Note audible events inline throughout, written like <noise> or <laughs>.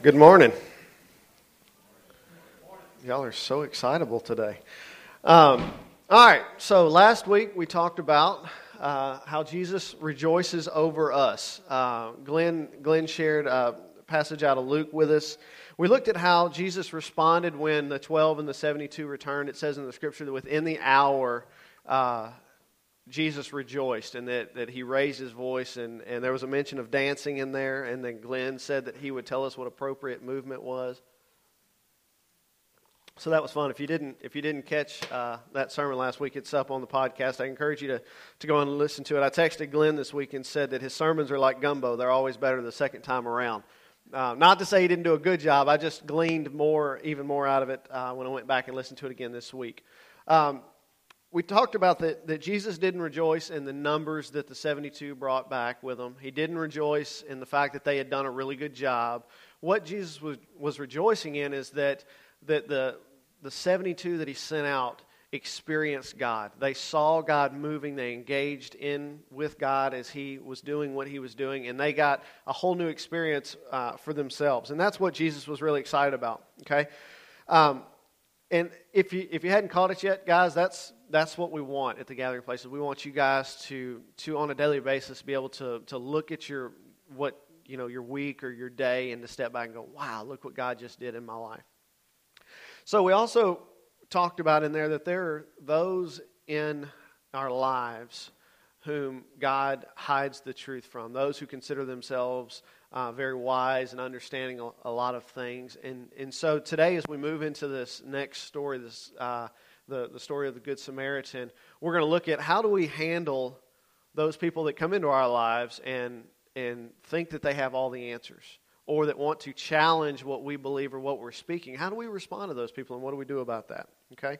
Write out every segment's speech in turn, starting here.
Good morning. Y'all are so excitable today. Um, all right, so last week we talked about uh, how Jesus rejoices over us. Uh, Glenn, Glenn shared a passage out of Luke with us. We looked at how Jesus responded when the 12 and the 72 returned. It says in the scripture that within the hour, uh, Jesus rejoiced and that, that he raised his voice, and, and there was a mention of dancing in there, and then Glenn said that he would tell us what appropriate movement was. So that was fun. If you didn't, if you didn't catch uh, that sermon last week, it's up on the podcast. I encourage you to, to go and listen to it. I texted Glenn this week and said that his sermons are like gumbo; they're always better the second time around. Uh, not to say he didn't do a good job. I just gleaned more, even more out of it uh, when I went back and listened to it again this week. Um, we talked about that, that Jesus didn't rejoice in the numbers that the 72 brought back with them. He didn't rejoice in the fact that they had done a really good job. What Jesus was, was rejoicing in is that, that the, the 72 that he sent out experienced God. They saw God moving. They engaged in with God as He was doing what He was doing, and they got a whole new experience uh, for themselves. And that's what Jesus was really excited about. Okay, um, and if you if you hadn't caught it yet, guys, that's that's what we want at the gathering places. We want you guys to to on a daily basis be able to to look at your what you know your week or your day and to step back and go, wow, look what God just did in my life. So we also talked about in there that there are those in our lives whom God hides the truth from, those who consider themselves uh, very wise and understanding a, a, lot of things. And, and so today, as we move into this next story, this uh, the, the story of the Good Samaritan, we're going to look at how do we handle those people that come into our lives and, and think that they have all the answers or that want to challenge what we believe or what we're speaking. How do we respond to those people and what do we do about that? Okay?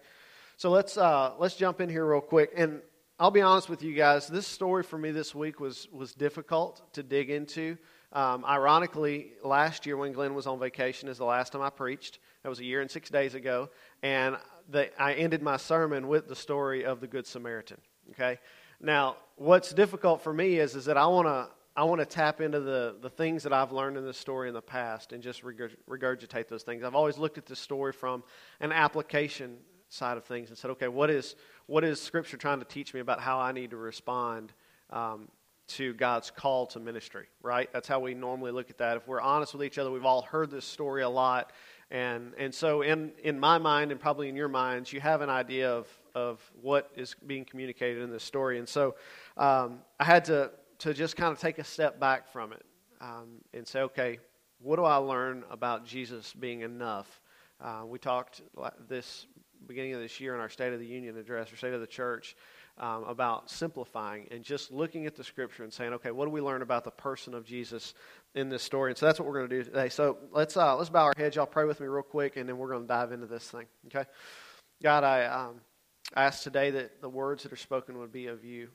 So let's, uh, let's jump in here real quick. And I'll be honest with you guys, this story for me this week was, was difficult to dig into. Um, ironically, last year when Glenn was on vacation is the last time I preached. That was a year and six days ago. And the, I ended my sermon with the story of the Good Samaritan. Okay? Now, what's difficult for me is, is that I want to I want to tap into the, the things that I've learned in this story in the past and just regurgitate those things. I've always looked at this story from an application side of things and said, okay, what is, what is Scripture trying to teach me about how I need to respond um, to God's call to ministry, right? That's how we normally look at that. If we're honest with each other, we've all heard this story a lot, and, and so, in, in my mind, and probably in your minds, you have an idea of, of what is being communicated in this story. And so, um, I had to, to just kind of take a step back from it um, and say, okay, what do I learn about Jesus being enough? Uh, we talked this beginning of this year in our State of the Union address or State of the Church um, about simplifying and just looking at the Scripture and saying, okay, what do we learn about the person of Jesus in this story. And so that's what we're going to do today. So let's uh, let's bow our heads. Y'all pray with me real quick, and then we're going to dive into this thing. Okay, God, I um, ask today that the words that are spoken would be of you.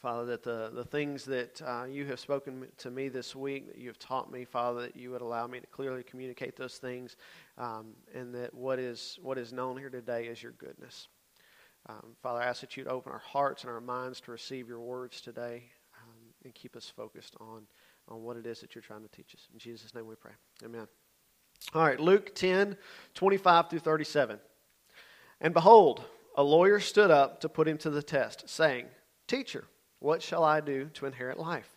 Father, that the, the things that uh, you have spoken to me this week, that you have taught me, Father, that you would allow me to clearly communicate those things, um, and that what is, what is known here today is your goodness. Um, Father, I ask that you'd open our hearts and our minds to receive your words today um, and keep us focused on on what it is that you're trying to teach us. In Jesus' name we pray. Amen. All right, Luke 10, 25 through 37. And behold, a lawyer stood up to put him to the test, saying, Teacher, what shall I do to inherit life?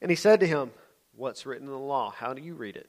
And he said to him, What's written in the law? How do you read it?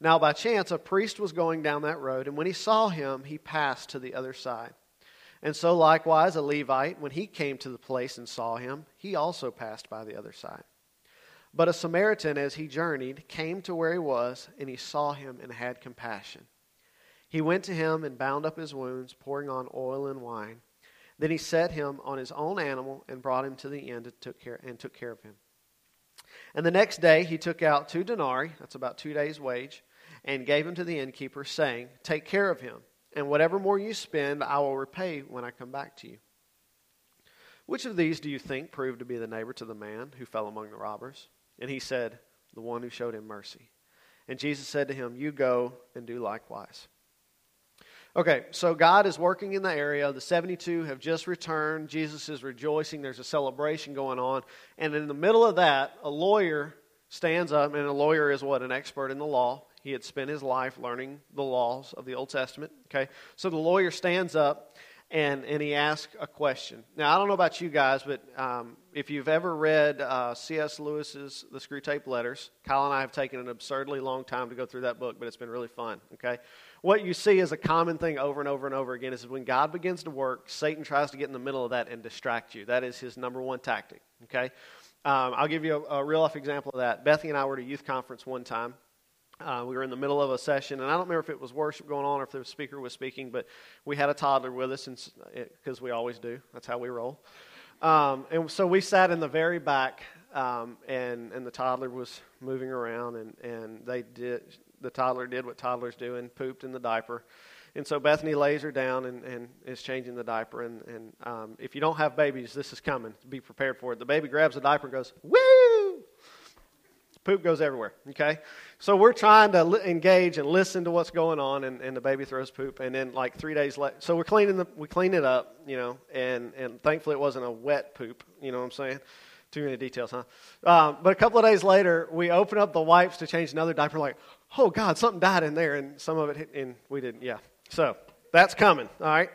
Now, by chance, a priest was going down that road, and when he saw him, he passed to the other side. And so, likewise, a Levite, when he came to the place and saw him, he also passed by the other side. But a Samaritan, as he journeyed, came to where he was, and he saw him and had compassion. He went to him and bound up his wounds, pouring on oil and wine. Then he set him on his own animal and brought him to the inn and took care, and took care of him. And the next day he took out two denarii, that's about two days' wage, and gave them to the innkeeper, saying, Take care of him, and whatever more you spend, I will repay when I come back to you. Which of these do you think proved to be the neighbor to the man who fell among the robbers? And he said, The one who showed him mercy. And Jesus said to him, You go and do likewise. Okay, so God is working in the area. The 72 have just returned. Jesus is rejoicing. There's a celebration going on. And in the middle of that, a lawyer stands up, and a lawyer is what? An expert in the law. He had spent his life learning the laws of the Old Testament. Okay, so the lawyer stands up and, and he asks a question. Now, I don't know about you guys, but um, if you've ever read uh, C.S. Lewis's The Screwtape Letters, Kyle and I have taken an absurdly long time to go through that book, but it's been really fun. Okay, what you see is a common thing over and over and over again is when God begins to work, Satan tries to get in the middle of that and distract you. That is his number one tactic. Okay, um, I'll give you a, a real life example of that. Bethany and I were at a youth conference one time uh, we were in the middle of a session, and I don't remember if it was worship going on or if the speaker was speaking, but we had a toddler with us because we always do. That's how we roll. Um, and so we sat in the very back, um, and and the toddler was moving around, and and they did the toddler did what toddlers do and pooped in the diaper. And so Bethany lays her down and, and is changing the diaper. And, and um, if you don't have babies, this is coming. Be prepared for it. The baby grabs the diaper and goes, Woo! poop goes everywhere. Okay, so we're trying to li- engage and listen to what's going on, and, and the baby throws poop, and then like three days later, so we're cleaning the we clean it up, you know, and and thankfully it wasn't a wet poop. You know what I'm saying? Too many details, huh? Um, but a couple of days later, we open up the wipes to change another diaper. Like, oh God, something died in there, and some of it, hit, and we didn't. Yeah, so that's coming. All right.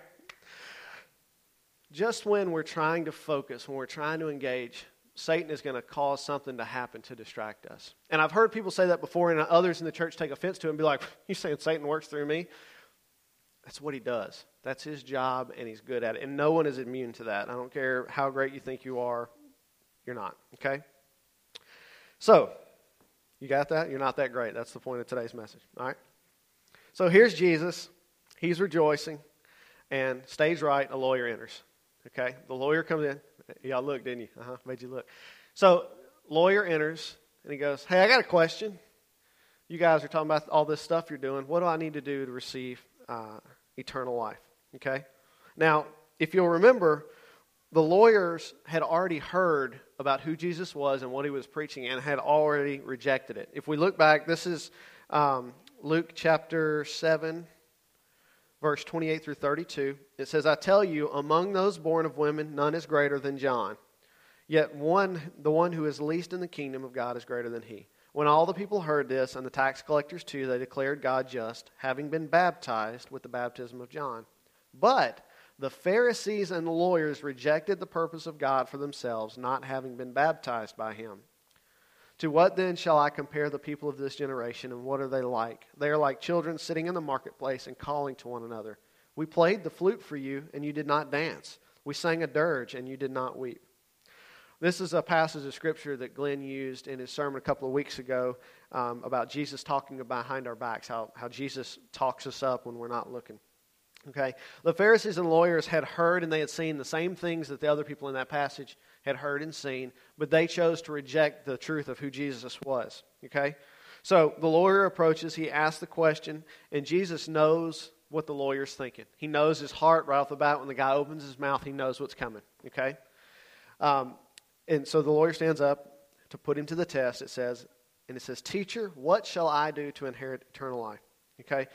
Just when we're trying to focus, when we're trying to engage, Satan is going to cause something to happen to distract us. And I've heard people say that before, and others in the church take offense to it and be like, <laughs> You saying Satan works through me? That's what he does. That's his job, and he's good at it. And no one is immune to that. I don't care how great you think you are, you're not. Okay? So, you got that? You're not that great. That's the point of today's message. All right? So here's Jesus. He's rejoicing. And stage right, a lawyer enters. Okay? The lawyer comes in. Y'all looked, didn't you? Uh huh. Made you look. So, lawyer enters and he goes, Hey, I got a question. You guys are talking about all this stuff you're doing. What do I need to do to receive uh, eternal life? Okay? Now, if you'll remember, the lawyers had already heard about who Jesus was and what he was preaching and had already rejected it. If we look back, this is um, Luke chapter 7 verse 28 through 32. It says, I tell you, among those born of women, none is greater than John. Yet one, the one who is least in the kingdom of God is greater than he. When all the people heard this, and the tax collectors too, they declared God just, having been baptized with the baptism of John. But the Pharisees and the lawyers rejected the purpose of God for themselves, not having been baptized by him. To what then shall I compare the people of this generation, and what are they like? They are like children sitting in the marketplace and calling to one another. We played the flute for you, and you did not dance. We sang a dirge, and you did not weep. This is a passage of scripture that Glenn used in his sermon a couple of weeks ago um, about Jesus talking behind our backs, how, how Jesus talks us up when we're not looking. Okay? The Pharisees and lawyers had heard and they had seen the same things that the other people in that passage had heard and seen, but they chose to reject the truth of who Jesus was. Okay? So the lawyer approaches, he asks the question, and Jesus knows what the lawyer's thinking. He knows his heart right off the bat. When the guy opens his mouth, he knows what's coming. Okay? Um, and so the lawyer stands up to put him to the test. It says, and it says, Teacher, what shall I do to inherit eternal life? Okay?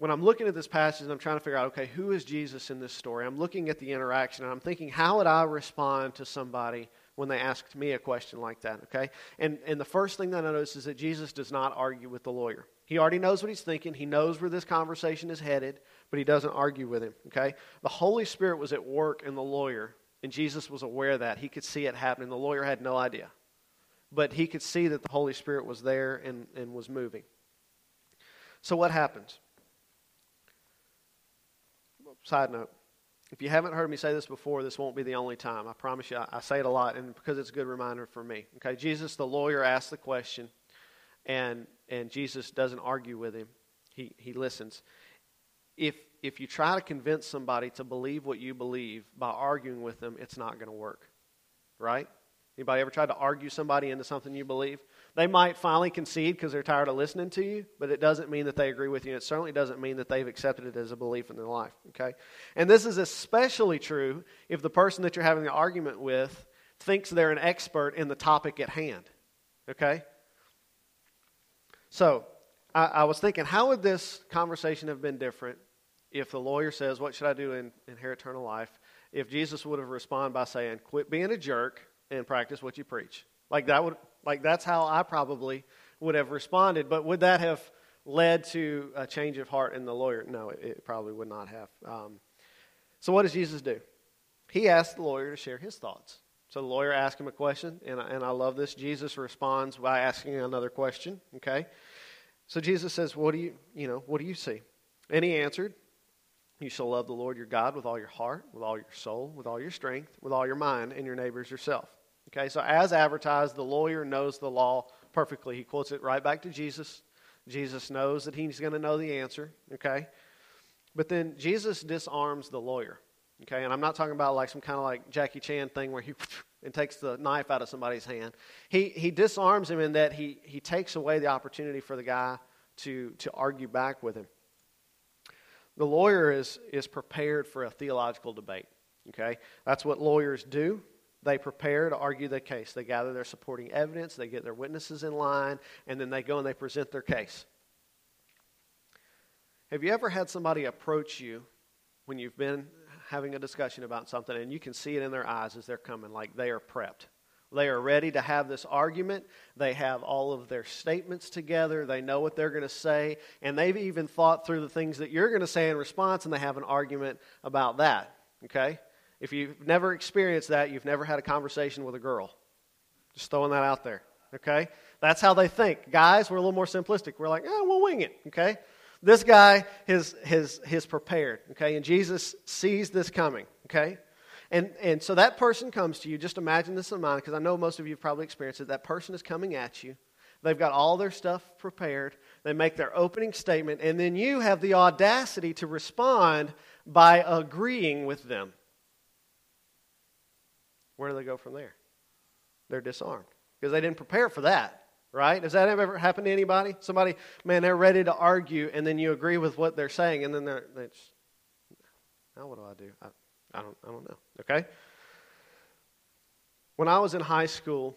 When I'm looking at this passage and I'm trying to figure out, okay, who is Jesus in this story? I'm looking at the interaction and I'm thinking, how would I respond to somebody when they asked me a question like that, okay? And, and the first thing that I notice is that Jesus does not argue with the lawyer. He already knows what he's thinking, he knows where this conversation is headed, but he doesn't argue with him, okay? The Holy Spirit was at work in the lawyer, and Jesus was aware of that. He could see it happening. The lawyer had no idea. But he could see that the Holy Spirit was there and, and was moving. So what happens? Side note. If you haven't heard me say this before, this won't be the only time. I promise you, I, I say it a lot, and because it's a good reminder for me. Okay, Jesus, the lawyer, asks the question, and and Jesus doesn't argue with him. He he listens. If if you try to convince somebody to believe what you believe by arguing with them, it's not going to work, right? Anybody ever tried to argue somebody into something you believe? They might finally concede because they're tired of listening to you, but it doesn't mean that they agree with you. It certainly doesn't mean that they've accepted it as a belief in their life. Okay? And this is especially true if the person that you're having the argument with thinks they're an expert in the topic at hand. Okay? So, I, I was thinking, how would this conversation have been different if the lawyer says, What should I do in inherit eternal life? If Jesus would have responded by saying, Quit being a jerk and practice what you preach. Like that would like that's how I probably would have responded. But would that have led to a change of heart in the lawyer? No, it, it probably would not have. Um, so what does Jesus do? He asked the lawyer to share his thoughts. So the lawyer asked him a question, and, and I love this. Jesus responds by asking another question. Okay, so Jesus says, "What do you, you know, what do you see?" And he answered, "You shall love the Lord your God with all your heart, with all your soul, with all your strength, with all your mind, and your neighbors yourself." Okay, so as advertised, the lawyer knows the law perfectly. He quotes it right back to Jesus. Jesus knows that he's going to know the answer. Okay, but then Jesus disarms the lawyer. Okay, and I'm not talking about like some kind of like Jackie Chan thing where he <laughs> and takes the knife out of somebody's hand. He he disarms him in that he he takes away the opportunity for the guy to to argue back with him. The lawyer is is prepared for a theological debate. Okay, that's what lawyers do. They prepare to argue the case. They gather their supporting evidence, they get their witnesses in line, and then they go and they present their case. Have you ever had somebody approach you when you've been having a discussion about something and you can see it in their eyes as they're coming, like they are prepped. They are ready to have this argument. They have all of their statements together. They know what they're going to say. And they've even thought through the things that you're going to say in response, and they have an argument about that. Okay? If you've never experienced that, you've never had a conversation with a girl. Just throwing that out there. Okay? That's how they think. Guys, we're a little more simplistic. We're like, oh, we'll wing it. Okay? This guy is, is, is prepared, okay? And Jesus sees this coming, okay? And, and so that person comes to you. Just imagine this in mind, because I know most of you have probably experienced it. That person is coming at you. They've got all their stuff prepared. They make their opening statement, and then you have the audacity to respond by agreeing with them. Where do they go from there? They're disarmed because they didn't prepare for that right? Has that ever happened to anybody? Somebody, man, they're ready to argue, and then you agree with what they're saying, and then they're, they just, now what do I do? I, I, don't, I don't know. Okay? When I was in high school,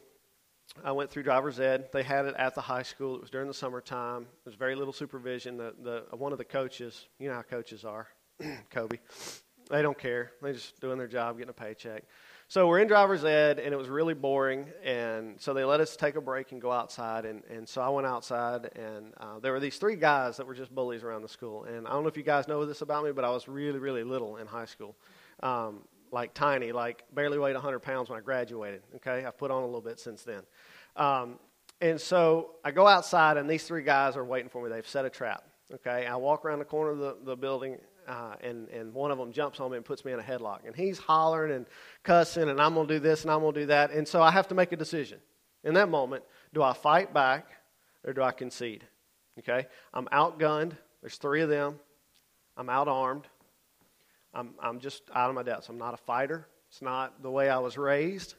I went through driver's ed. They had it at the high school. It was during the summertime. There was very little supervision. The, the, one of the coaches, you know how coaches are, <clears throat> Kobe, they don't care. They're just doing their job, getting a paycheck. So we're in driver's ed, and it was really boring. And so they let us take a break and go outside. And, and so I went outside, and uh, there were these three guys that were just bullies around the school. And I don't know if you guys know this about me, but I was really, really little in high school. Um, like tiny, like barely weighed 100 pounds when I graduated. Okay, I've put on a little bit since then. Um, and so I go outside, and these three guys are waiting for me. They've set a trap. Okay, I walk around the corner of the, the building, uh, and, and one of them jumps on me and puts me in a headlock. And he's hollering and cussing, and I'm going to do this and I'm going to do that. And so I have to make a decision. In that moment, do I fight back or do I concede? Okay? I'm outgunned. There's three of them. I'm outarmed. I'm, I'm just out of my depth. I'm not a fighter. It's not the way I was raised.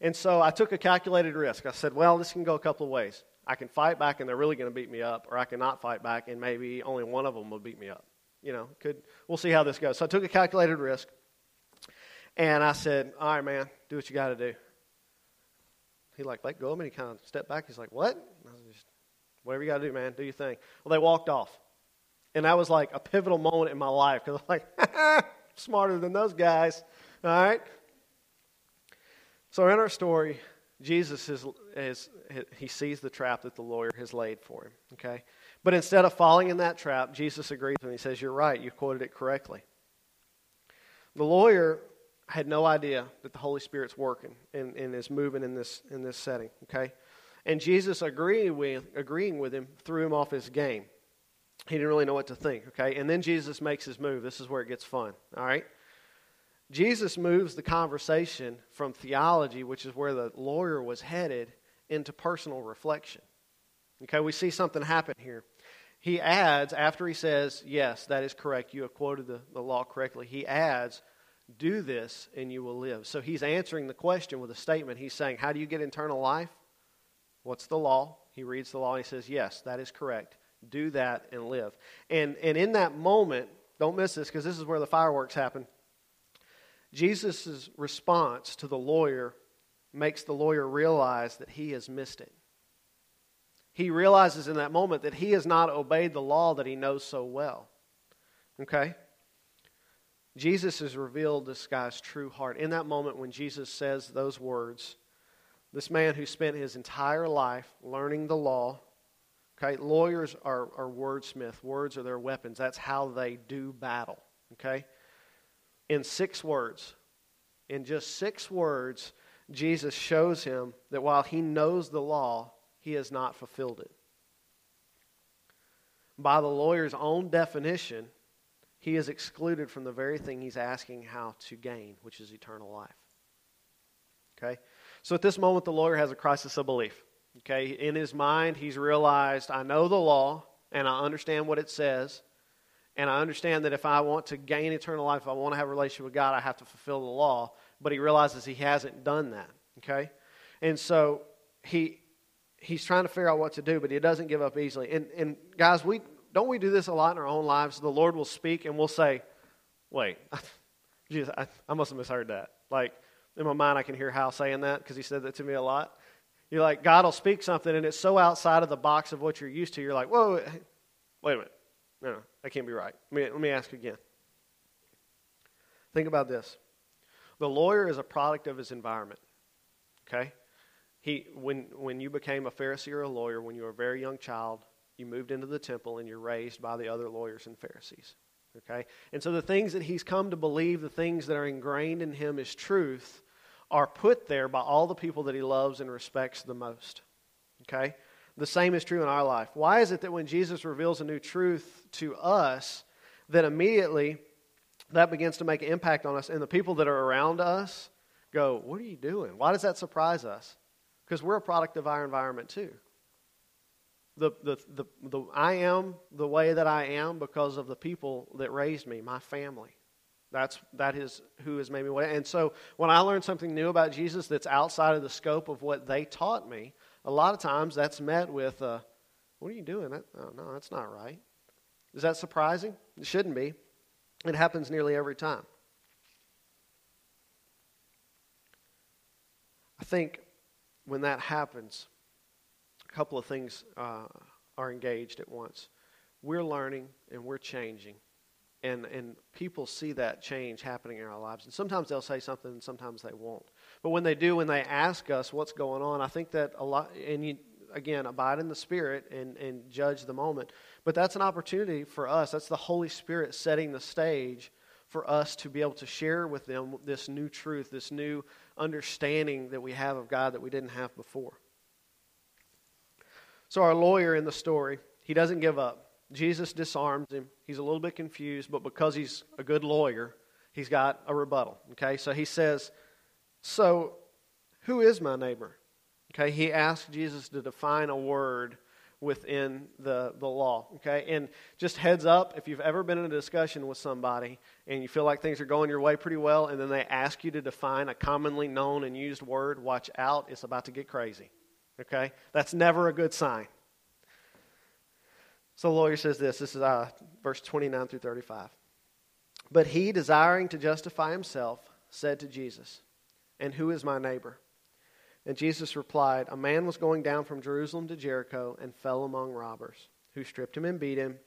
And so I took a calculated risk. I said, well, this can go a couple of ways. I can fight back and they're really going to beat me up, or I can not fight back and maybe only one of them will beat me up you know, could we'll see how this goes. So I took a calculated risk, and I said, "All right, man, do what you got to do." He like let go of me. He kind of stepped back. He's like, "What?" I was just, "Whatever you got to do, man. Do your thing." Well, they walked off, and that was like a pivotal moment in my life because I'm like, <laughs> smarter than those guys. All right. So in our story, Jesus is, is he sees the trap that the lawyer has laid for him. Okay. But instead of falling in that trap, Jesus agrees and he says, You're right, you quoted it correctly. The lawyer had no idea that the Holy Spirit's working and, and is moving in this, in this setting, okay? And Jesus agreeing with, agreeing with him threw him off his game. He didn't really know what to think, okay? And then Jesus makes his move. This is where it gets fun, all right? Jesus moves the conversation from theology, which is where the lawyer was headed, into personal reflection. Okay, we see something happen here. He adds, after he says, Yes, that is correct, you have quoted the, the law correctly, he adds, Do this and you will live. So he's answering the question with a statement. He's saying, How do you get eternal life? What's the law? He reads the law and he says, Yes, that is correct. Do that and live. And, and in that moment, don't miss this because this is where the fireworks happen. Jesus' response to the lawyer makes the lawyer realize that he has missed it. He realizes in that moment that he has not obeyed the law that he knows so well. Okay? Jesus has revealed this guy's true heart. In that moment when Jesus says those words, this man who spent his entire life learning the law, okay, lawyers are, are wordsmiths. Words are their weapons. That's how they do battle, okay? In six words, in just six words, Jesus shows him that while he knows the law, he has not fulfilled it. By the lawyer's own definition, he is excluded from the very thing he's asking how to gain, which is eternal life. Okay? So at this moment, the lawyer has a crisis of belief. Okay? In his mind, he's realized, I know the law, and I understand what it says, and I understand that if I want to gain eternal life, if I want to have a relationship with God, I have to fulfill the law. But he realizes he hasn't done that. Okay? And so he he's trying to figure out what to do, but he doesn't give up easily. And, and guys, we don't we do this a lot in our own lives? The Lord will speak, and we'll say, "Wait, <laughs> Jesus, I, I must have misheard that." Like in my mind, I can hear Hal saying that because he said that to me a lot. You're like, God will speak something, and it's so outside of the box of what you're used to. You're like, "Whoa, wait a minute, no, no, that can't be right." Let me, let me ask again. Think about this. The lawyer is a product of his environment. Okay? He, when, when you became a Pharisee or a lawyer, when you were a very young child, you moved into the temple and you're raised by the other lawyers and Pharisees. Okay? And so the things that he's come to believe, the things that are ingrained in him as truth, are put there by all the people that he loves and respects the most. Okay? The same is true in our life. Why is it that when Jesus reveals a new truth to us, that immediately that begins to make an impact on us, and the people that are around us go, What are you doing? Why does that surprise us? Because we're a product of our environment too. The, the, the, the, I am the way that I am because of the people that raised me, my family. That's that is who has made me what. And so when I learn something new about Jesus that's outside of the scope of what they taught me, a lot of times that's met with, uh, "What are you doing? That, oh, no, that's not right." Is that surprising? It shouldn't be. It happens nearly every time. I think when that happens, a couple of things uh, are engaged at once. We're learning and we're changing. And, and people see that change happening in our lives. And sometimes they'll say something and sometimes they won't. But when they do, when they ask us what's going on, I think that a lot, and you, again, abide in the Spirit and, and judge the moment. But that's an opportunity for us. That's the Holy Spirit setting the stage for us to be able to share with them this new truth, this new understanding that we have of God that we didn't have before. So, our lawyer in the story, he doesn't give up. Jesus disarms him. He's a little bit confused, but because he's a good lawyer, he's got a rebuttal. Okay, so he says, So, who is my neighbor? Okay, he asks Jesus to define a word within the, the law. Okay? And just heads up, if you've ever been in a discussion with somebody and you feel like things are going your way pretty well, and then they ask you to define a commonly known and used word, watch out, it's about to get crazy. Okay? That's never a good sign. So the lawyer says this this is uh, verse 29 through 35. But he, desiring to justify himself, said to Jesus, And who is my neighbor? And Jesus replied, A man was going down from Jerusalem to Jericho and fell among robbers, who stripped him and beat him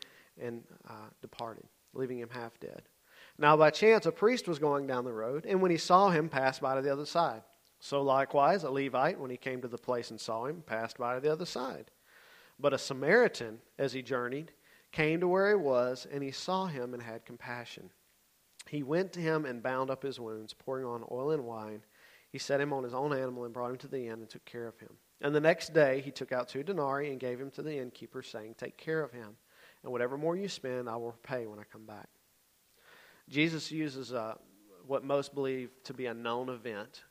and uh, departed, leaving him half dead. Now, by chance, a priest was going down the road, and when he saw him, passed by to the other side. So, likewise, a Levite, when he came to the place and saw him, passed by to the other side. But a Samaritan, as he journeyed, came to where he was, and he saw him and had compassion. He went to him and bound up his wounds, pouring on oil and wine he set him on his own animal and brought him to the inn and took care of him. And the next day he took out two denarii and gave him to the innkeeper, saying, Take care of him, and whatever more you spend, I will pay when I come back. Jesus uses uh, what most believe to be a known event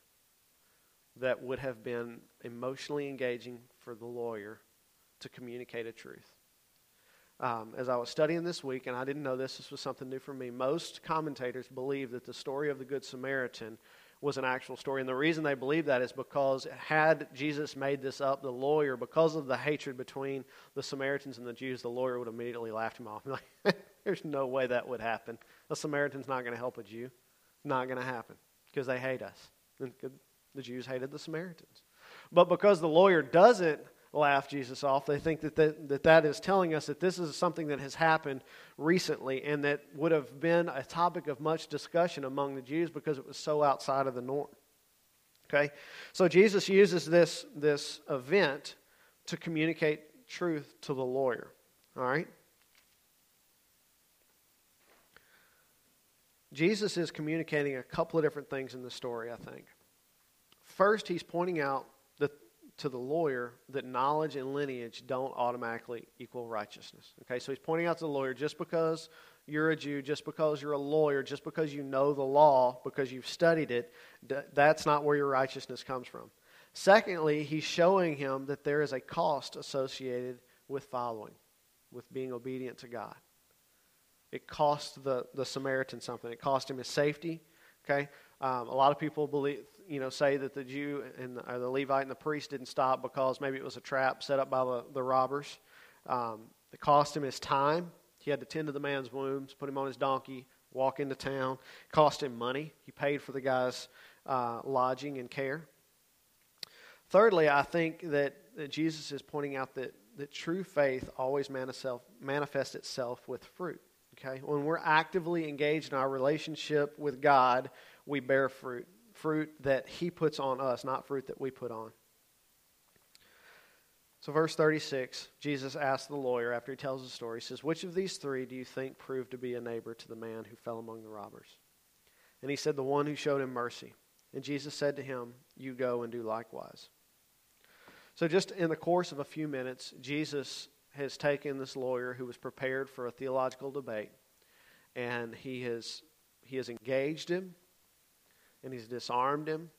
that would have been emotionally engaging for the lawyer to communicate a truth. um, as I was studying this week, and I didn't know this, this was something new for me. Most commentators believe that the story of the Good Samaritan was an actual story. And the reason they believe that is because had Jesus made this up, the lawyer, because of the hatred between the Samaritans and the Jews, the lawyer would immediately laughed him off. <laughs> Like, there's no way that would happen. A Samaritan's not going to help a Jew. Not going to happen because they hate us. The Jews hated the Samaritans. But because the lawyer doesn't laugh Jesus off, they think that that, that that is telling us that this is something that has happened recently and that would have been a topic of much discussion among the Jews because it was so outside of the norm. Okay? So Jesus uses this, this event to communicate truth to the lawyer. All right? Jesus is communicating a couple of different things in the story, I think. First, he's pointing out to the lawyer that knowledge and lineage don't automatically equal righteousness. Okay, so he's pointing out to the lawyer just because you're a Jew, just because you're a lawyer, just because you know the law, because you've studied it, that's not where your righteousness comes from. Secondly, he's showing him that there is a cost associated with following, with being obedient to God. It cost the, the Samaritan something. It cost him his safety. Okay, um, a lot of people believe, you know, say that the Jew and the, the, Levite and the priest didn't stop because maybe it was a trap set up by the, the robbers. Um, it cost him his time. He had to tend to the man's wounds, put him on his donkey, walk into town. It cost him money. He paid for the guy's uh, lodging and care. Thirdly, I think that, that Jesus is pointing out that, that true faith always manifests itself with fruit. Okay? When we're actively engaged in our relationship with God, we bear fruit. Fruit that He puts on us, not fruit that we put on. So, verse 36, Jesus asks the lawyer after he tells the story, he says, Which of these three do you think proved to be a neighbor to the man who fell among the robbers? And he said, The one who showed him mercy. And Jesus said to him, You go and do likewise. So, just in the course of a few minutes, Jesus has taken this lawyer who was prepared for a theological debate and he has, he has engaged him and he's disarmed him.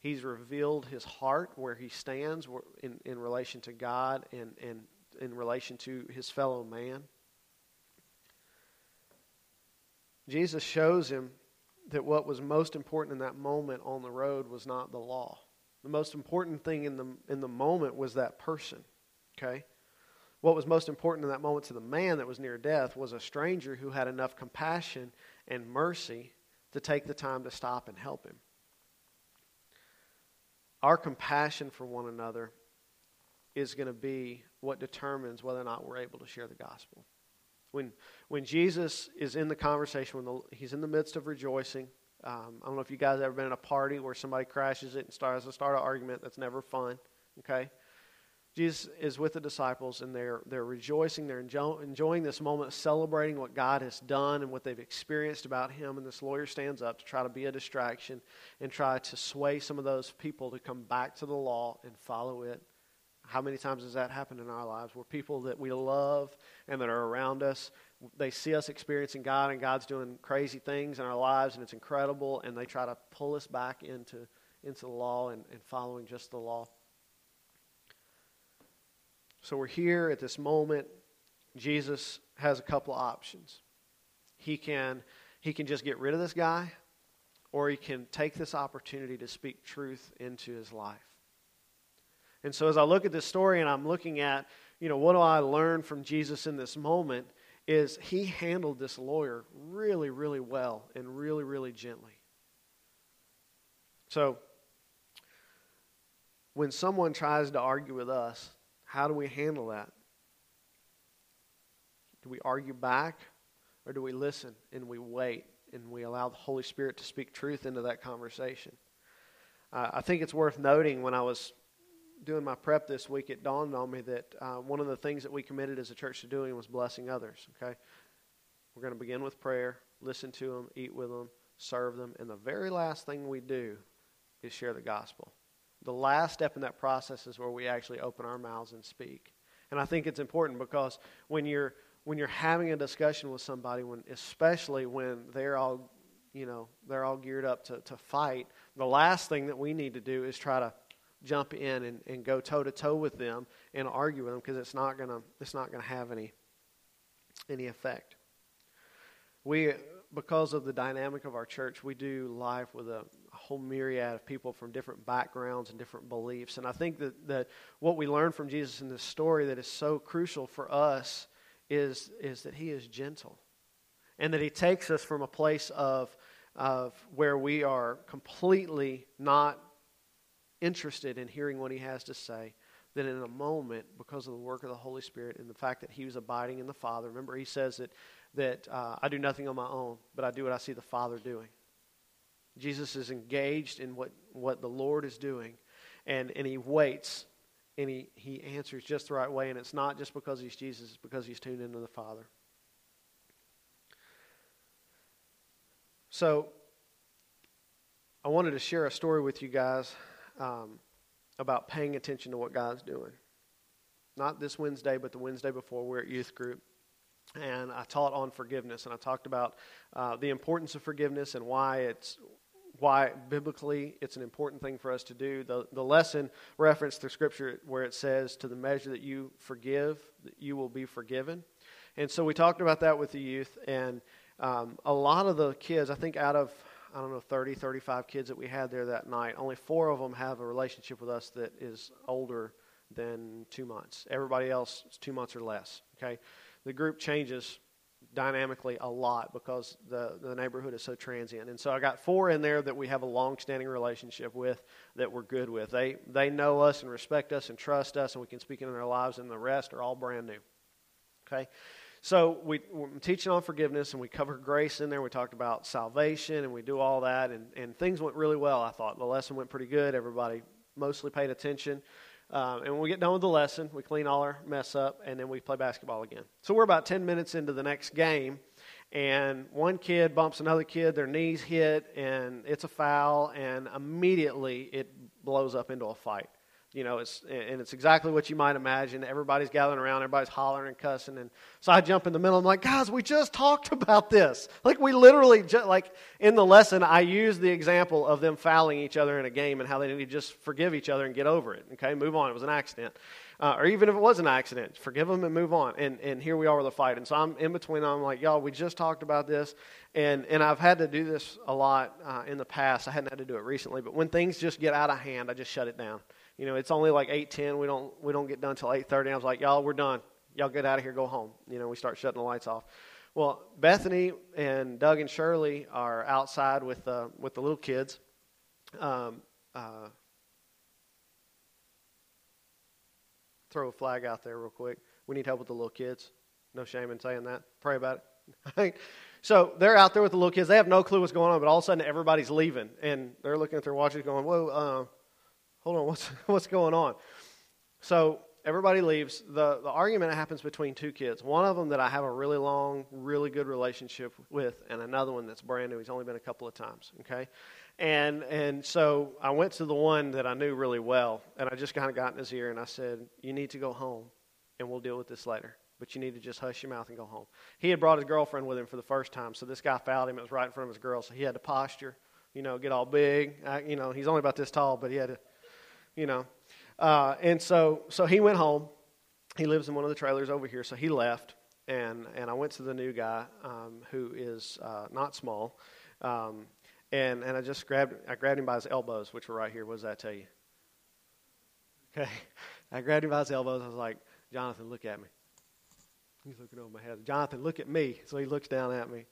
He's revealed his heart where he stands in, in relation to God and, and in relation to his fellow man. Jesus shows him that what was most important in that moment on the road was not the law. The most important thing in the, in the moment was that person. Okay? What was most important in that moment to the man that was near death was a stranger who had enough compassion and mercy to take the time to stop and help him. Our compassion for one another is going to be what determines whether or not we're able to share the gospel. When, when Jesus is in the conversation, when the, he's in the midst of rejoicing, um, I don't know if you guys have ever been in a party where somebody crashes it and starts to start an argument. That's never fun. Okay, Jesus is with the disciples and they're, they're rejoicing. They're enjoying this moment, celebrating what God has done and what they've experienced about Him. And this lawyer stands up to try to be a distraction and try to sway some of those people to come back to the law and follow it. How many times has that happened in our lives where people that we love and that are around us, they see us experiencing God and God's doing crazy things in our lives and it's incredible, and they try to pull us back into, into the law and, and following just the law? So we're here at this moment. Jesus has a couple of options. He can, he can just get rid of this guy, or he can take this opportunity to speak truth into his life. And so as I look at this story and I'm looking at, you know, what do I learn from Jesus in this moment, is he handled this lawyer really, really well and really, really gently. So when someone tries to argue with us, how do we handle that? Do we argue back or do we listen and we wait and we allow the Holy Spirit to speak truth into that conversation? Uh, I think it's worth noting when I was doing my prep this week, it dawned on me that uh, one of the things that we committed as a church to doing was blessing others. Okay, we're going to begin with prayer, listen to them, eat with them, serve them, and the very last thing we do is share the gospel the last step in that process is where we actually open our mouths and speak. And I think it's important because when you're when you're having a discussion with somebody, when especially when they're all you know they're all geared up to, to fight, the last thing that we need to do is try to jump in and, and go toe to toe with them and argue with them because it's not gonna it's not gonna have any any effect. We, because of the dynamic of our church, we do life with a whole myriad of people from different backgrounds and different beliefs. And I think that, that what we learn from Jesus in this story that is so crucial for us is, is that he is gentle and that he takes us from a place of, of where we are completely not interested in hearing what he has to say that in a moment, because of the work of the Holy Spirit and the fact that he was abiding in the Father, remember he says that, that uh, I do nothing on my own, but I do what I see the Father doing. Jesus is engaged in what, what the Lord is doing, and, and he waits and he, he answers just the right way. And it's not just because he's Jesus, it's because he's tuned into the Father. So, I wanted to share a story with you guys um, about paying attention to what God's doing. Not this Wednesday, but the Wednesday before, we're at youth group. And I taught on forgiveness, and I talked about uh, the importance of forgiveness and why it's why biblically it's an important thing for us to do. The, the lesson referenced the scripture where it says, To the measure that you forgive, that you will be forgiven. And so we talked about that with the youth, and um, a lot of the kids, I think out of, I don't know, 30, 35 kids that we had there that night, only four of them have a relationship with us that is older than two months. Everybody else is two months or less. Okay? The group changes dynamically a lot because the, the neighborhood is so transient. And so I got four in there that we have a long standing relationship with that we're good with. They, they know us and respect us and trust us, and we can speak into their lives, and the rest are all brand new. Okay? So we, we're teaching on forgiveness, and we cover grace in there. We talked about salvation, and we do all that, and, and things went really well, I thought. The lesson went pretty good. Everybody mostly paid attention. Um, and when we get done with the lesson, we clean all our mess up, and then we play basketball again. So we're about 10 minutes into the next game, and one kid bumps another kid, their knees hit, and it's a foul, and immediately it blows up into a fight. You know, it's and it's exactly what you might imagine. Everybody's gathering around, everybody's hollering and cussing, and so I jump in the middle. I'm like, guys, we just talked <laughs> about this. Like we literally, just, like in the lesson, I used the example of them fouling each other in a game and how they need to just forgive each other and get over it. Okay, move on. It was an accident, uh, or even if it was an accident, forgive them and move on. And and here we are with a fight. And so I'm in between. I'm like, y'all, we just talked about this, and and I've had to do this a lot uh, in the past. I hadn't had to do it recently, but when things just get out of hand, I just shut it down you know, it's only like 8:10. We don't we don't get done till 8:30. I was like, y'all, we're done. Y'all get out of here, go home. You know, we start shutting the lights off. Well, Bethany and Doug and Shirley are outside with uh, with the little kids. Um, uh, throw a flag out there real quick. We need help with the little kids. No shame in saying that. Pray about it. <laughs> so they're out there with the little kids. They have no clue what's going on, but all of a sudden everybody's leaving, and they're looking at their watches, going, "Whoa, uh, hold on, what's, <laughs> what's going on? So everybody leaves. The, the argument happens between two kids. One of them that I have a really long, really good relationship with, and another one that's brand new. He's only been a couple of times, okay? And, and so I went to the one that I knew really well, and I just kind of got in his ear, and I said, You need to go home, and we'll deal with this later. But you need to just hush your mouth and go home. He had brought his girlfriend with him for the first time, so this guy fouled him. It was right in front of his girl, so he had to posture, you know, get all big. I, you know, he's only about this tall, but he had to you know. Uh, and so, so he went home. He lives in one of the trailers over here, so he left. And, and I went to the new guy um, who is uh, not small. Um, and, and I just grabbed, I grabbed him by his elbows, which were right here. What does that tell you? Okay. <laughs> I grabbed him by his elbows. I was like, Jonathan, look at me. He's looking over my head. Jonathan, look at me. So he looks down at me.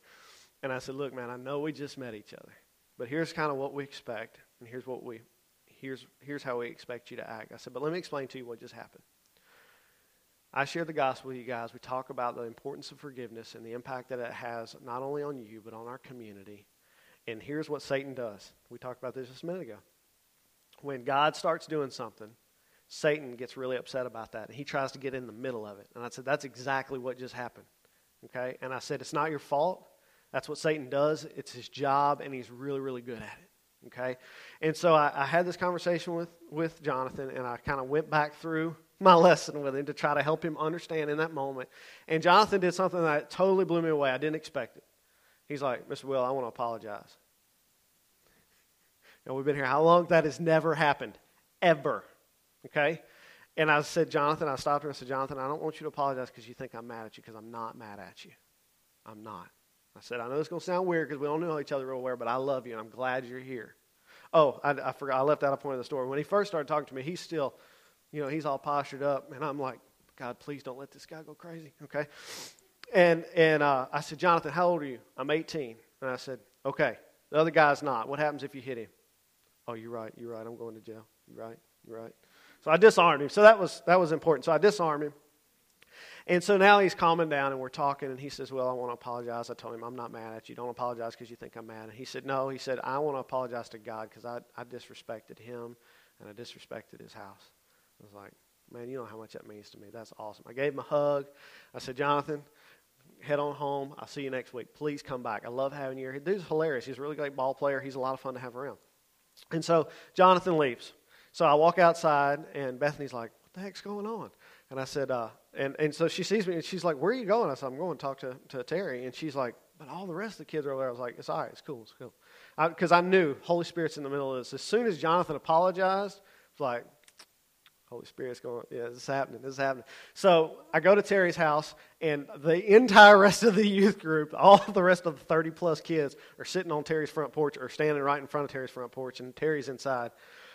And I said, Look, man, I know we just met each other, but here's kind of what we expect, and here's what we here's, here's how we expect you to act. I said, but let me explain to you what just happened. I share the gospel with you guys. We talk about the importance of forgiveness and the impact that it has not only on you, but on our community. And here's what Satan does. We talked about this just a minute ago. When God starts doing something, Satan gets really upset about that. And he tries to get in the middle of it. And I said, that's exactly what just happened. Okay? And I said, it's not your fault. That's what Satan does. It's his job, and he's really, really good at it. Okay? And so I, I had this conversation with, with Jonathan, and I kind of went back through my <laughs> lesson with him to try to help him understand in that moment. And Jonathan did something that totally blew me away. I didn't expect it. He's like, Mr. Will, I want to apologize. Know, we've been here how long? That has never happened. Ever. Okay? And I said, Jonathan, I stopped him and said, Jonathan, I don't want you to apologize because you think I'm mad at you because I'm not mad at you. I'm not. I said, I know it's going to sound weird because we don't know each other real well, but I love you and I'm glad you're here. Oh, I, I forgot. I left out a point of the story. When he first started talking to me, he's still, you know, he's all postured up, and I'm like, God, please don't let this guy go crazy, okay? And and uh, I said, Jonathan, how old are you? I'm 18. And I said, okay. The other guy's not. What happens if you hit him? Oh, you're right. You're right. I'm going to jail. You're right. You're right. So I disarmed him. So that was that was important. So I disarmed him. And so now he's calming down and we're talking, and he says, Well, I want to apologize. I told him, I'm not mad at you. Don't apologize because you think I'm mad. And he said, No. He said, I want to apologize to God because I, I disrespected him and I disrespected his house. I was like, Man, you know how much that means to me. That's awesome. I gave him a hug. I said, Jonathan, head on home. I'll see you next week. Please come back. I love having you here. Dude's hilarious. He's a really great ball player. He's a lot of fun to have around. And so Jonathan leaves. So I walk outside, and Bethany's like, What the heck's going on? And I said, uh, and, and so she sees me and she's like, Where are you going? I said, I'm going to talk to, to Terry. And she's like, But all the rest of the kids are over there. I was like, It's all right. It's cool. It's cool. Because I, I, knew Holy Spirit's in the middle of this. As soon as Jonathan apologized, it's like, Holy Spirit's going, yeah, this is happening. This is happening. So I go to Terry's house, and the entire rest of the youth group, all the rest of the 30 plus kids, are sitting on Terry's front porch or standing right in front of Terry's front porch, and Terry's inside.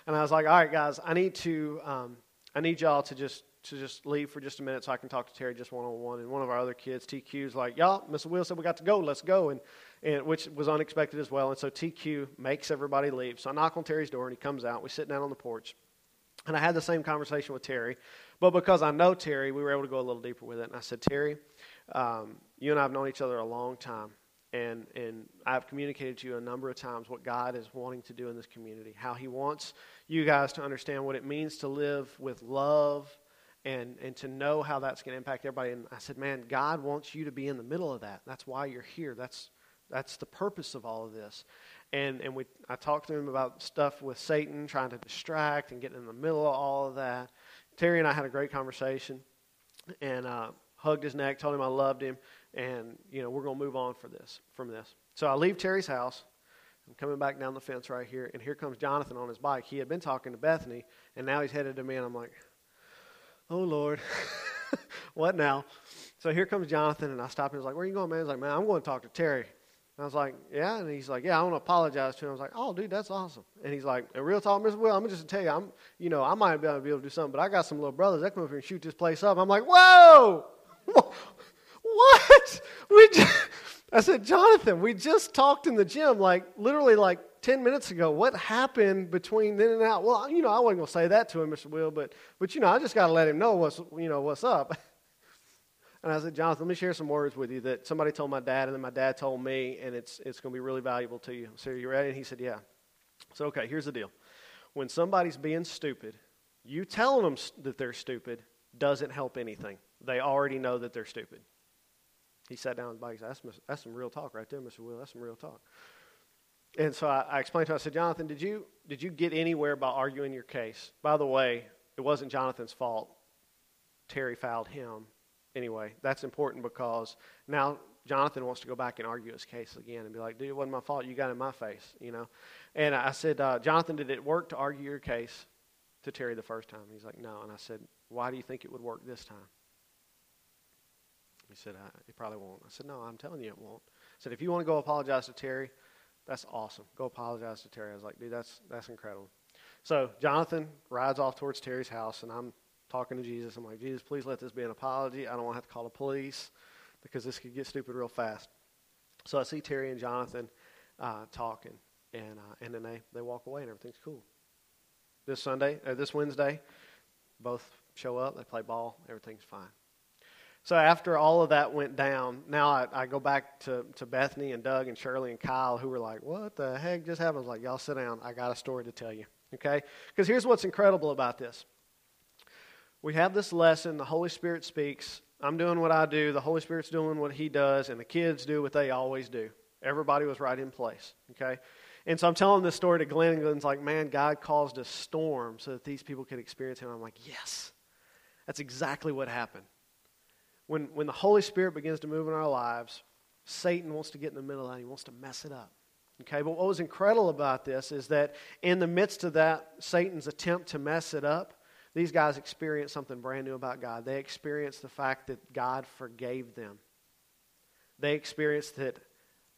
And I was like, all right, guys, I need to, um, I need y'all to just to just leave for just a minute so I can talk to Terry just one on one. And one of our other kids, TQ's like, y'all, Mr. Will said we got to go. Let's go. And, and which was unexpected as well. And so TQ makes everybody leave. So I knock on Terry's door and he comes out. We sit down on the porch. And I had the same conversation with Terry. But because I know Terry, we were able to go a little deeper with it. And I said, Terry, um, you and I have known each other a long time. And, and I've communicated to you a number of times what God is wanting to do in this community, how He wants you guys to understand what it means to live with love and, and to know how that's going to impact everybody. And I said, man, God wants you to be in the middle of that. That's why you're here. That's, that's the purpose of all of this. And, and we, I talked to him about stuff with Satan, trying to distract and getting in the middle of all of that. Terry and I had a great conversation and uh, hugged his neck, told him I loved him, and, you know, we're going to move on for this, from this. So I leave Terry's house. I'm coming back down the fence right here, and here comes Jonathan on his bike. He had been talking to Bethany, and now he's headed to me, and I'm like, oh, Lord, <laughs> what now? So here comes Jonathan, and I stop him. He's like, where are you going, man? He's like, man, I'm going to talk to Terry. And I was like, yeah. And he's like, yeah, I want to apologize to him. I was like, oh, dude, that's awesome. And he's like, and real talk, Mr. Will, I'm just tell you, I'm, you know, I might to, be able to do something, but I got some little brothers that come up here and shoot this place up. I'm like, whoa, <laughs> what? We just, <laughs> I said, Jonathan, we just talked in the gym, like literally like 10 minutes ago. What happened between then and now? Well, you know, I wasn't going to say that to him, Mr. Will, but, but you know, I just got to let him know what's, you know, what's up. <laughs> And I said, Jonathan, let me share some words with you that somebody told my dad, and then my dad told me, and it's, it's going to be really valuable to you. So, you ready? And he said, Yeah. So, okay, here's the deal. When somebody's being stupid, you telling them that they're stupid doesn't help anything. They already know that they're stupid. He sat down on the bike said, that's, that's some real talk right there, Mr. Will. That's some real talk. And so I, I explained to him, I said, Jonathan, did you, did you get anywhere by arguing your case? By the way, it wasn't Jonathan's fault. Terry fouled him anyway, that's important because now Jonathan wants to go back and argue his case again and be like, dude, it wasn't my fault. You got in my face, you know. And I said, uh, Jonathan, did it work to argue your case to Terry the first time? He's like, no. And I said, why do you think it would work this time? He said, it probably won't. I said, no, I'm telling you it won't. I said, if you want to go apologize to Terry, that's awesome. Go apologize to Terry. I was like, dude, that's, that's incredible. So Jonathan rides off towards Terry's house, and I'm talking to Jesus. I'm like, Jesus, please let this be an apology. I don't want to have to call the police because this could get stupid real fast. So I see Terry and Jonathan uh, talking, and uh, and then they, they walk away, and everything's cool. This Sunday, or this Wednesday, both show up. They play ball. Everything's fine. So after all of that went down, now I, I, go back to, to Bethany and Doug and Shirley and Kyle, who were like, "What the heck just happened?" I was like, "Y'all sit down. I got a story to tell you." Okay? Because here's what's incredible about this we have this lesson. The Holy Spirit speaks. I'm doing what I do. The Holy Spirit's doing what He does, and the kids do what they always do. Everybody was right in place. Okay? And so I'm telling this story to Glenn, and Glenn's like, man, God caused a storm so that these people could experience Him. I'm like, yes, that's exactly what happened. When, when the Holy Spirit begins to move in our lives, Satan wants to get in the middle of it. He wants to mess it up. Okay, but what was incredible about this is that in the midst of that, Satan's attempt to mess it up, These guys experienced something brand new about God. They experienced the fact that God forgave them. They experienced that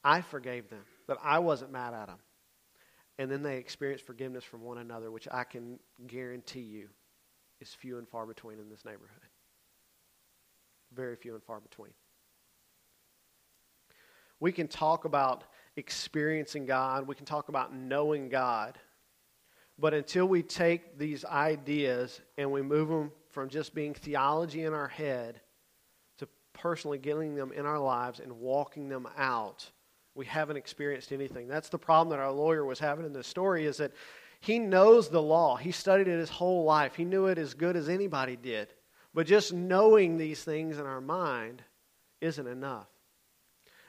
I forgave them, that I wasn't mad at them. And then they experienced forgiveness from one another, which I can guarantee you is few and far between in this neighborhood. Very few and far between. We can talk about experiencing God, we can talk about knowing God, but until we take these ideas and we move them from just being theology in our head to personally getting them in our lives and walking them out, we haven't experienced anything. That's the problem that our lawyer was having in this story is that he knows the law. He studied it his whole life. He knew it as good as anybody did. But just knowing these things in our mind isn't enough.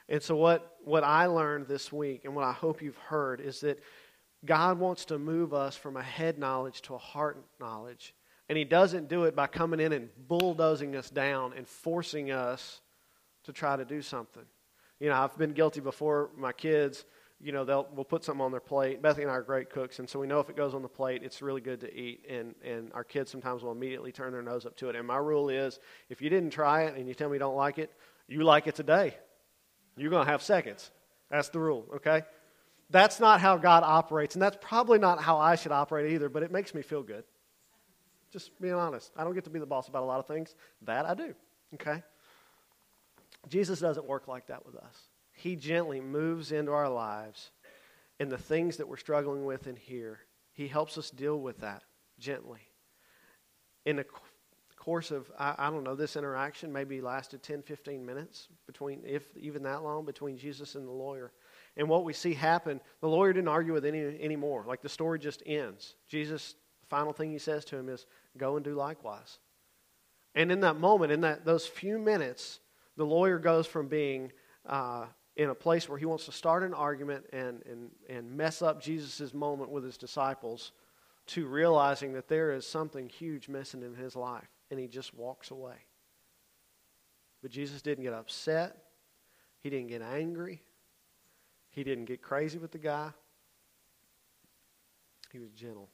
And so, what, what I learned this week, and what I hope you've heard, is that God wants to move us from a head knowledge to a heart knowledge. And He doesn't do it by coming in and bulldozing us down and forcing us to try to do something. You know, I've been guilty before. My kids, you know, they'll we'll put something on their plate. Bethany and I are great cooks, and so we know if it goes on the plate, it's really good to eat. And and our kids sometimes will immediately turn their nose up to it. And my rule is, if you didn't try it and you tell me you don't like it, you like it today. You're to have seconds. That's the rule, okay? That's not how God operates, and that's probably not how I should operate either, but it makes me feel good. Just being honest. I don't get to be the boss about a lot of things. That I do, okay? Jesus doesn't work like that with us. He gently moves into our lives, and the things that we're struggling with in here, He helps us deal with that gently. In the course of, I, I, don't know, this interaction maybe lasted 10, 15 minutes between, if even that long, between Jesus and the lawyer. And what we see happen, the lawyer didn't argue with any anymore. Like the story just ends. Jesus, the final thing he says to him is, go and do likewise. And in that moment, in that those few minutes, the lawyer goes from being uh, in a place where he wants to start an argument and, and, and mess up Jesus' moment with his disciples to realizing that there is something huge missing in his life. And he just walks away. But Jesus didn't get upset. He didn't get angry. He didn't get crazy with the guy. He was gentle.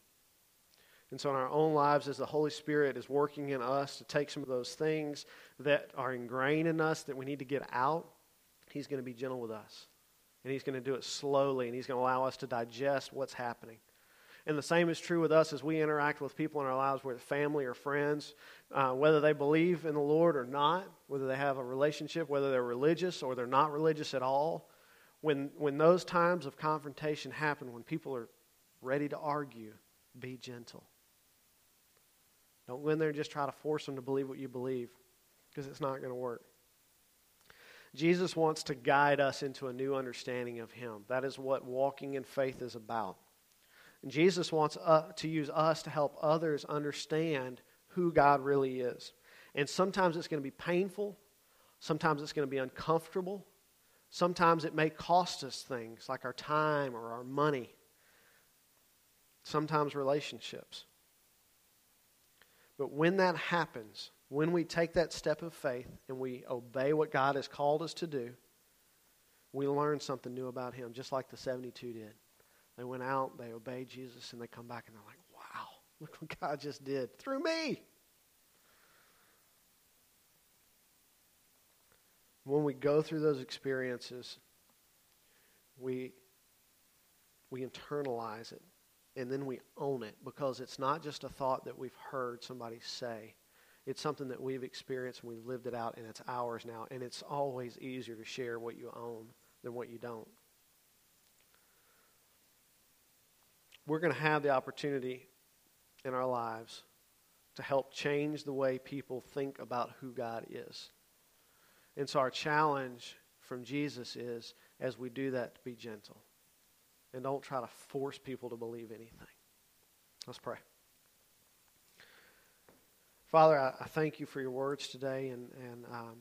And so, in our own lives, as the Holy Spirit is working in us to take some of those things that are ingrained in us that we need to get out, He's going to be gentle with us. And He's going to do it slowly, and He's going to allow us to digest what's happening. And the same is true with us as we interact with people in our lives, whether family or friends, uh, whether they believe in the Lord or not, whether they have a relationship, whether they're religious or they're not religious at all when, when those times of confrontation happen, when people are ready to argue, be gentle. Don't go in there and just try to force them to believe what you believe because it's not going to work. Jesus wants to guide us into a new understanding of Him. That is what walking in faith is about. And Jesus wants uh, to use us to help others understand who God really is. And sometimes it's going to be painful, sometimes it's going to be uncomfortable, Sometimes it may cost us things like our time or our money, sometimes relationships. But when that happens, when we take that step of faith and we obey what God has called us to do, we learn something new about Him, just like the 72 did. They went out, they obeyed Jesus, and they come back and they're like, wow, <laughs> look what God just did through me. when we go through those experiences, we, we internalize it and then we own it because it's not just a thought that we've heard somebody say. It's something that we've experienced and we've lived it out and it's ours now. And it's always easier to share what you own than what you don't. We're going to have the opportunity in our lives to help change the way people think about who God is. And so our challenge from Jesus is, as we do that, to be gentle. And don't try to force people to believe anything. Let's pray. Father, I, I thank you for your words today. And, and um,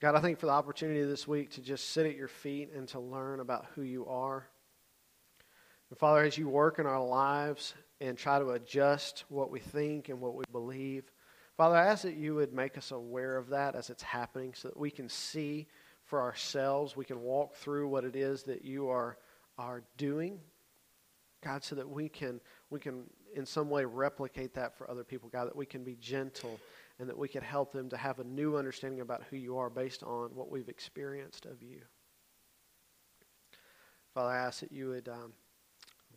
God, I thank for the opportunity this week to just sit at your feet and to learn about who you are. And Father, as you work in our lives and try to adjust what we think and what we believe, Father, I ask that you would make us aware of that as it's happening so that we can see for ourselves, we can walk through what it is that you are, are doing. God, so that we can, we can in some way replicate that for other people, God, that we can be gentle and that we can help them to have a new understanding about who you are based on what we've experienced of you. Father, I ask that you would um,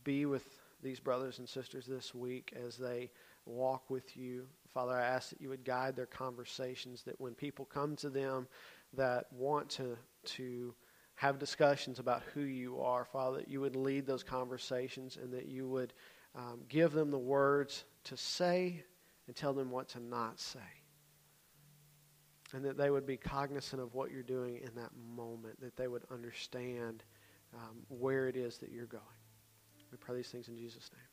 be with these brothers and sisters this week as they walk with you. Father, I ask that you would guide their conversations, that when people come to them that want to, to have discussions about who you are, Father, that you would lead those conversations and that you would um, give them the words to say and tell them what to not say. And that they would be cognizant of what you're doing in that moment, that they would understand um, where it is that you're going. We pray these things in Jesus' name.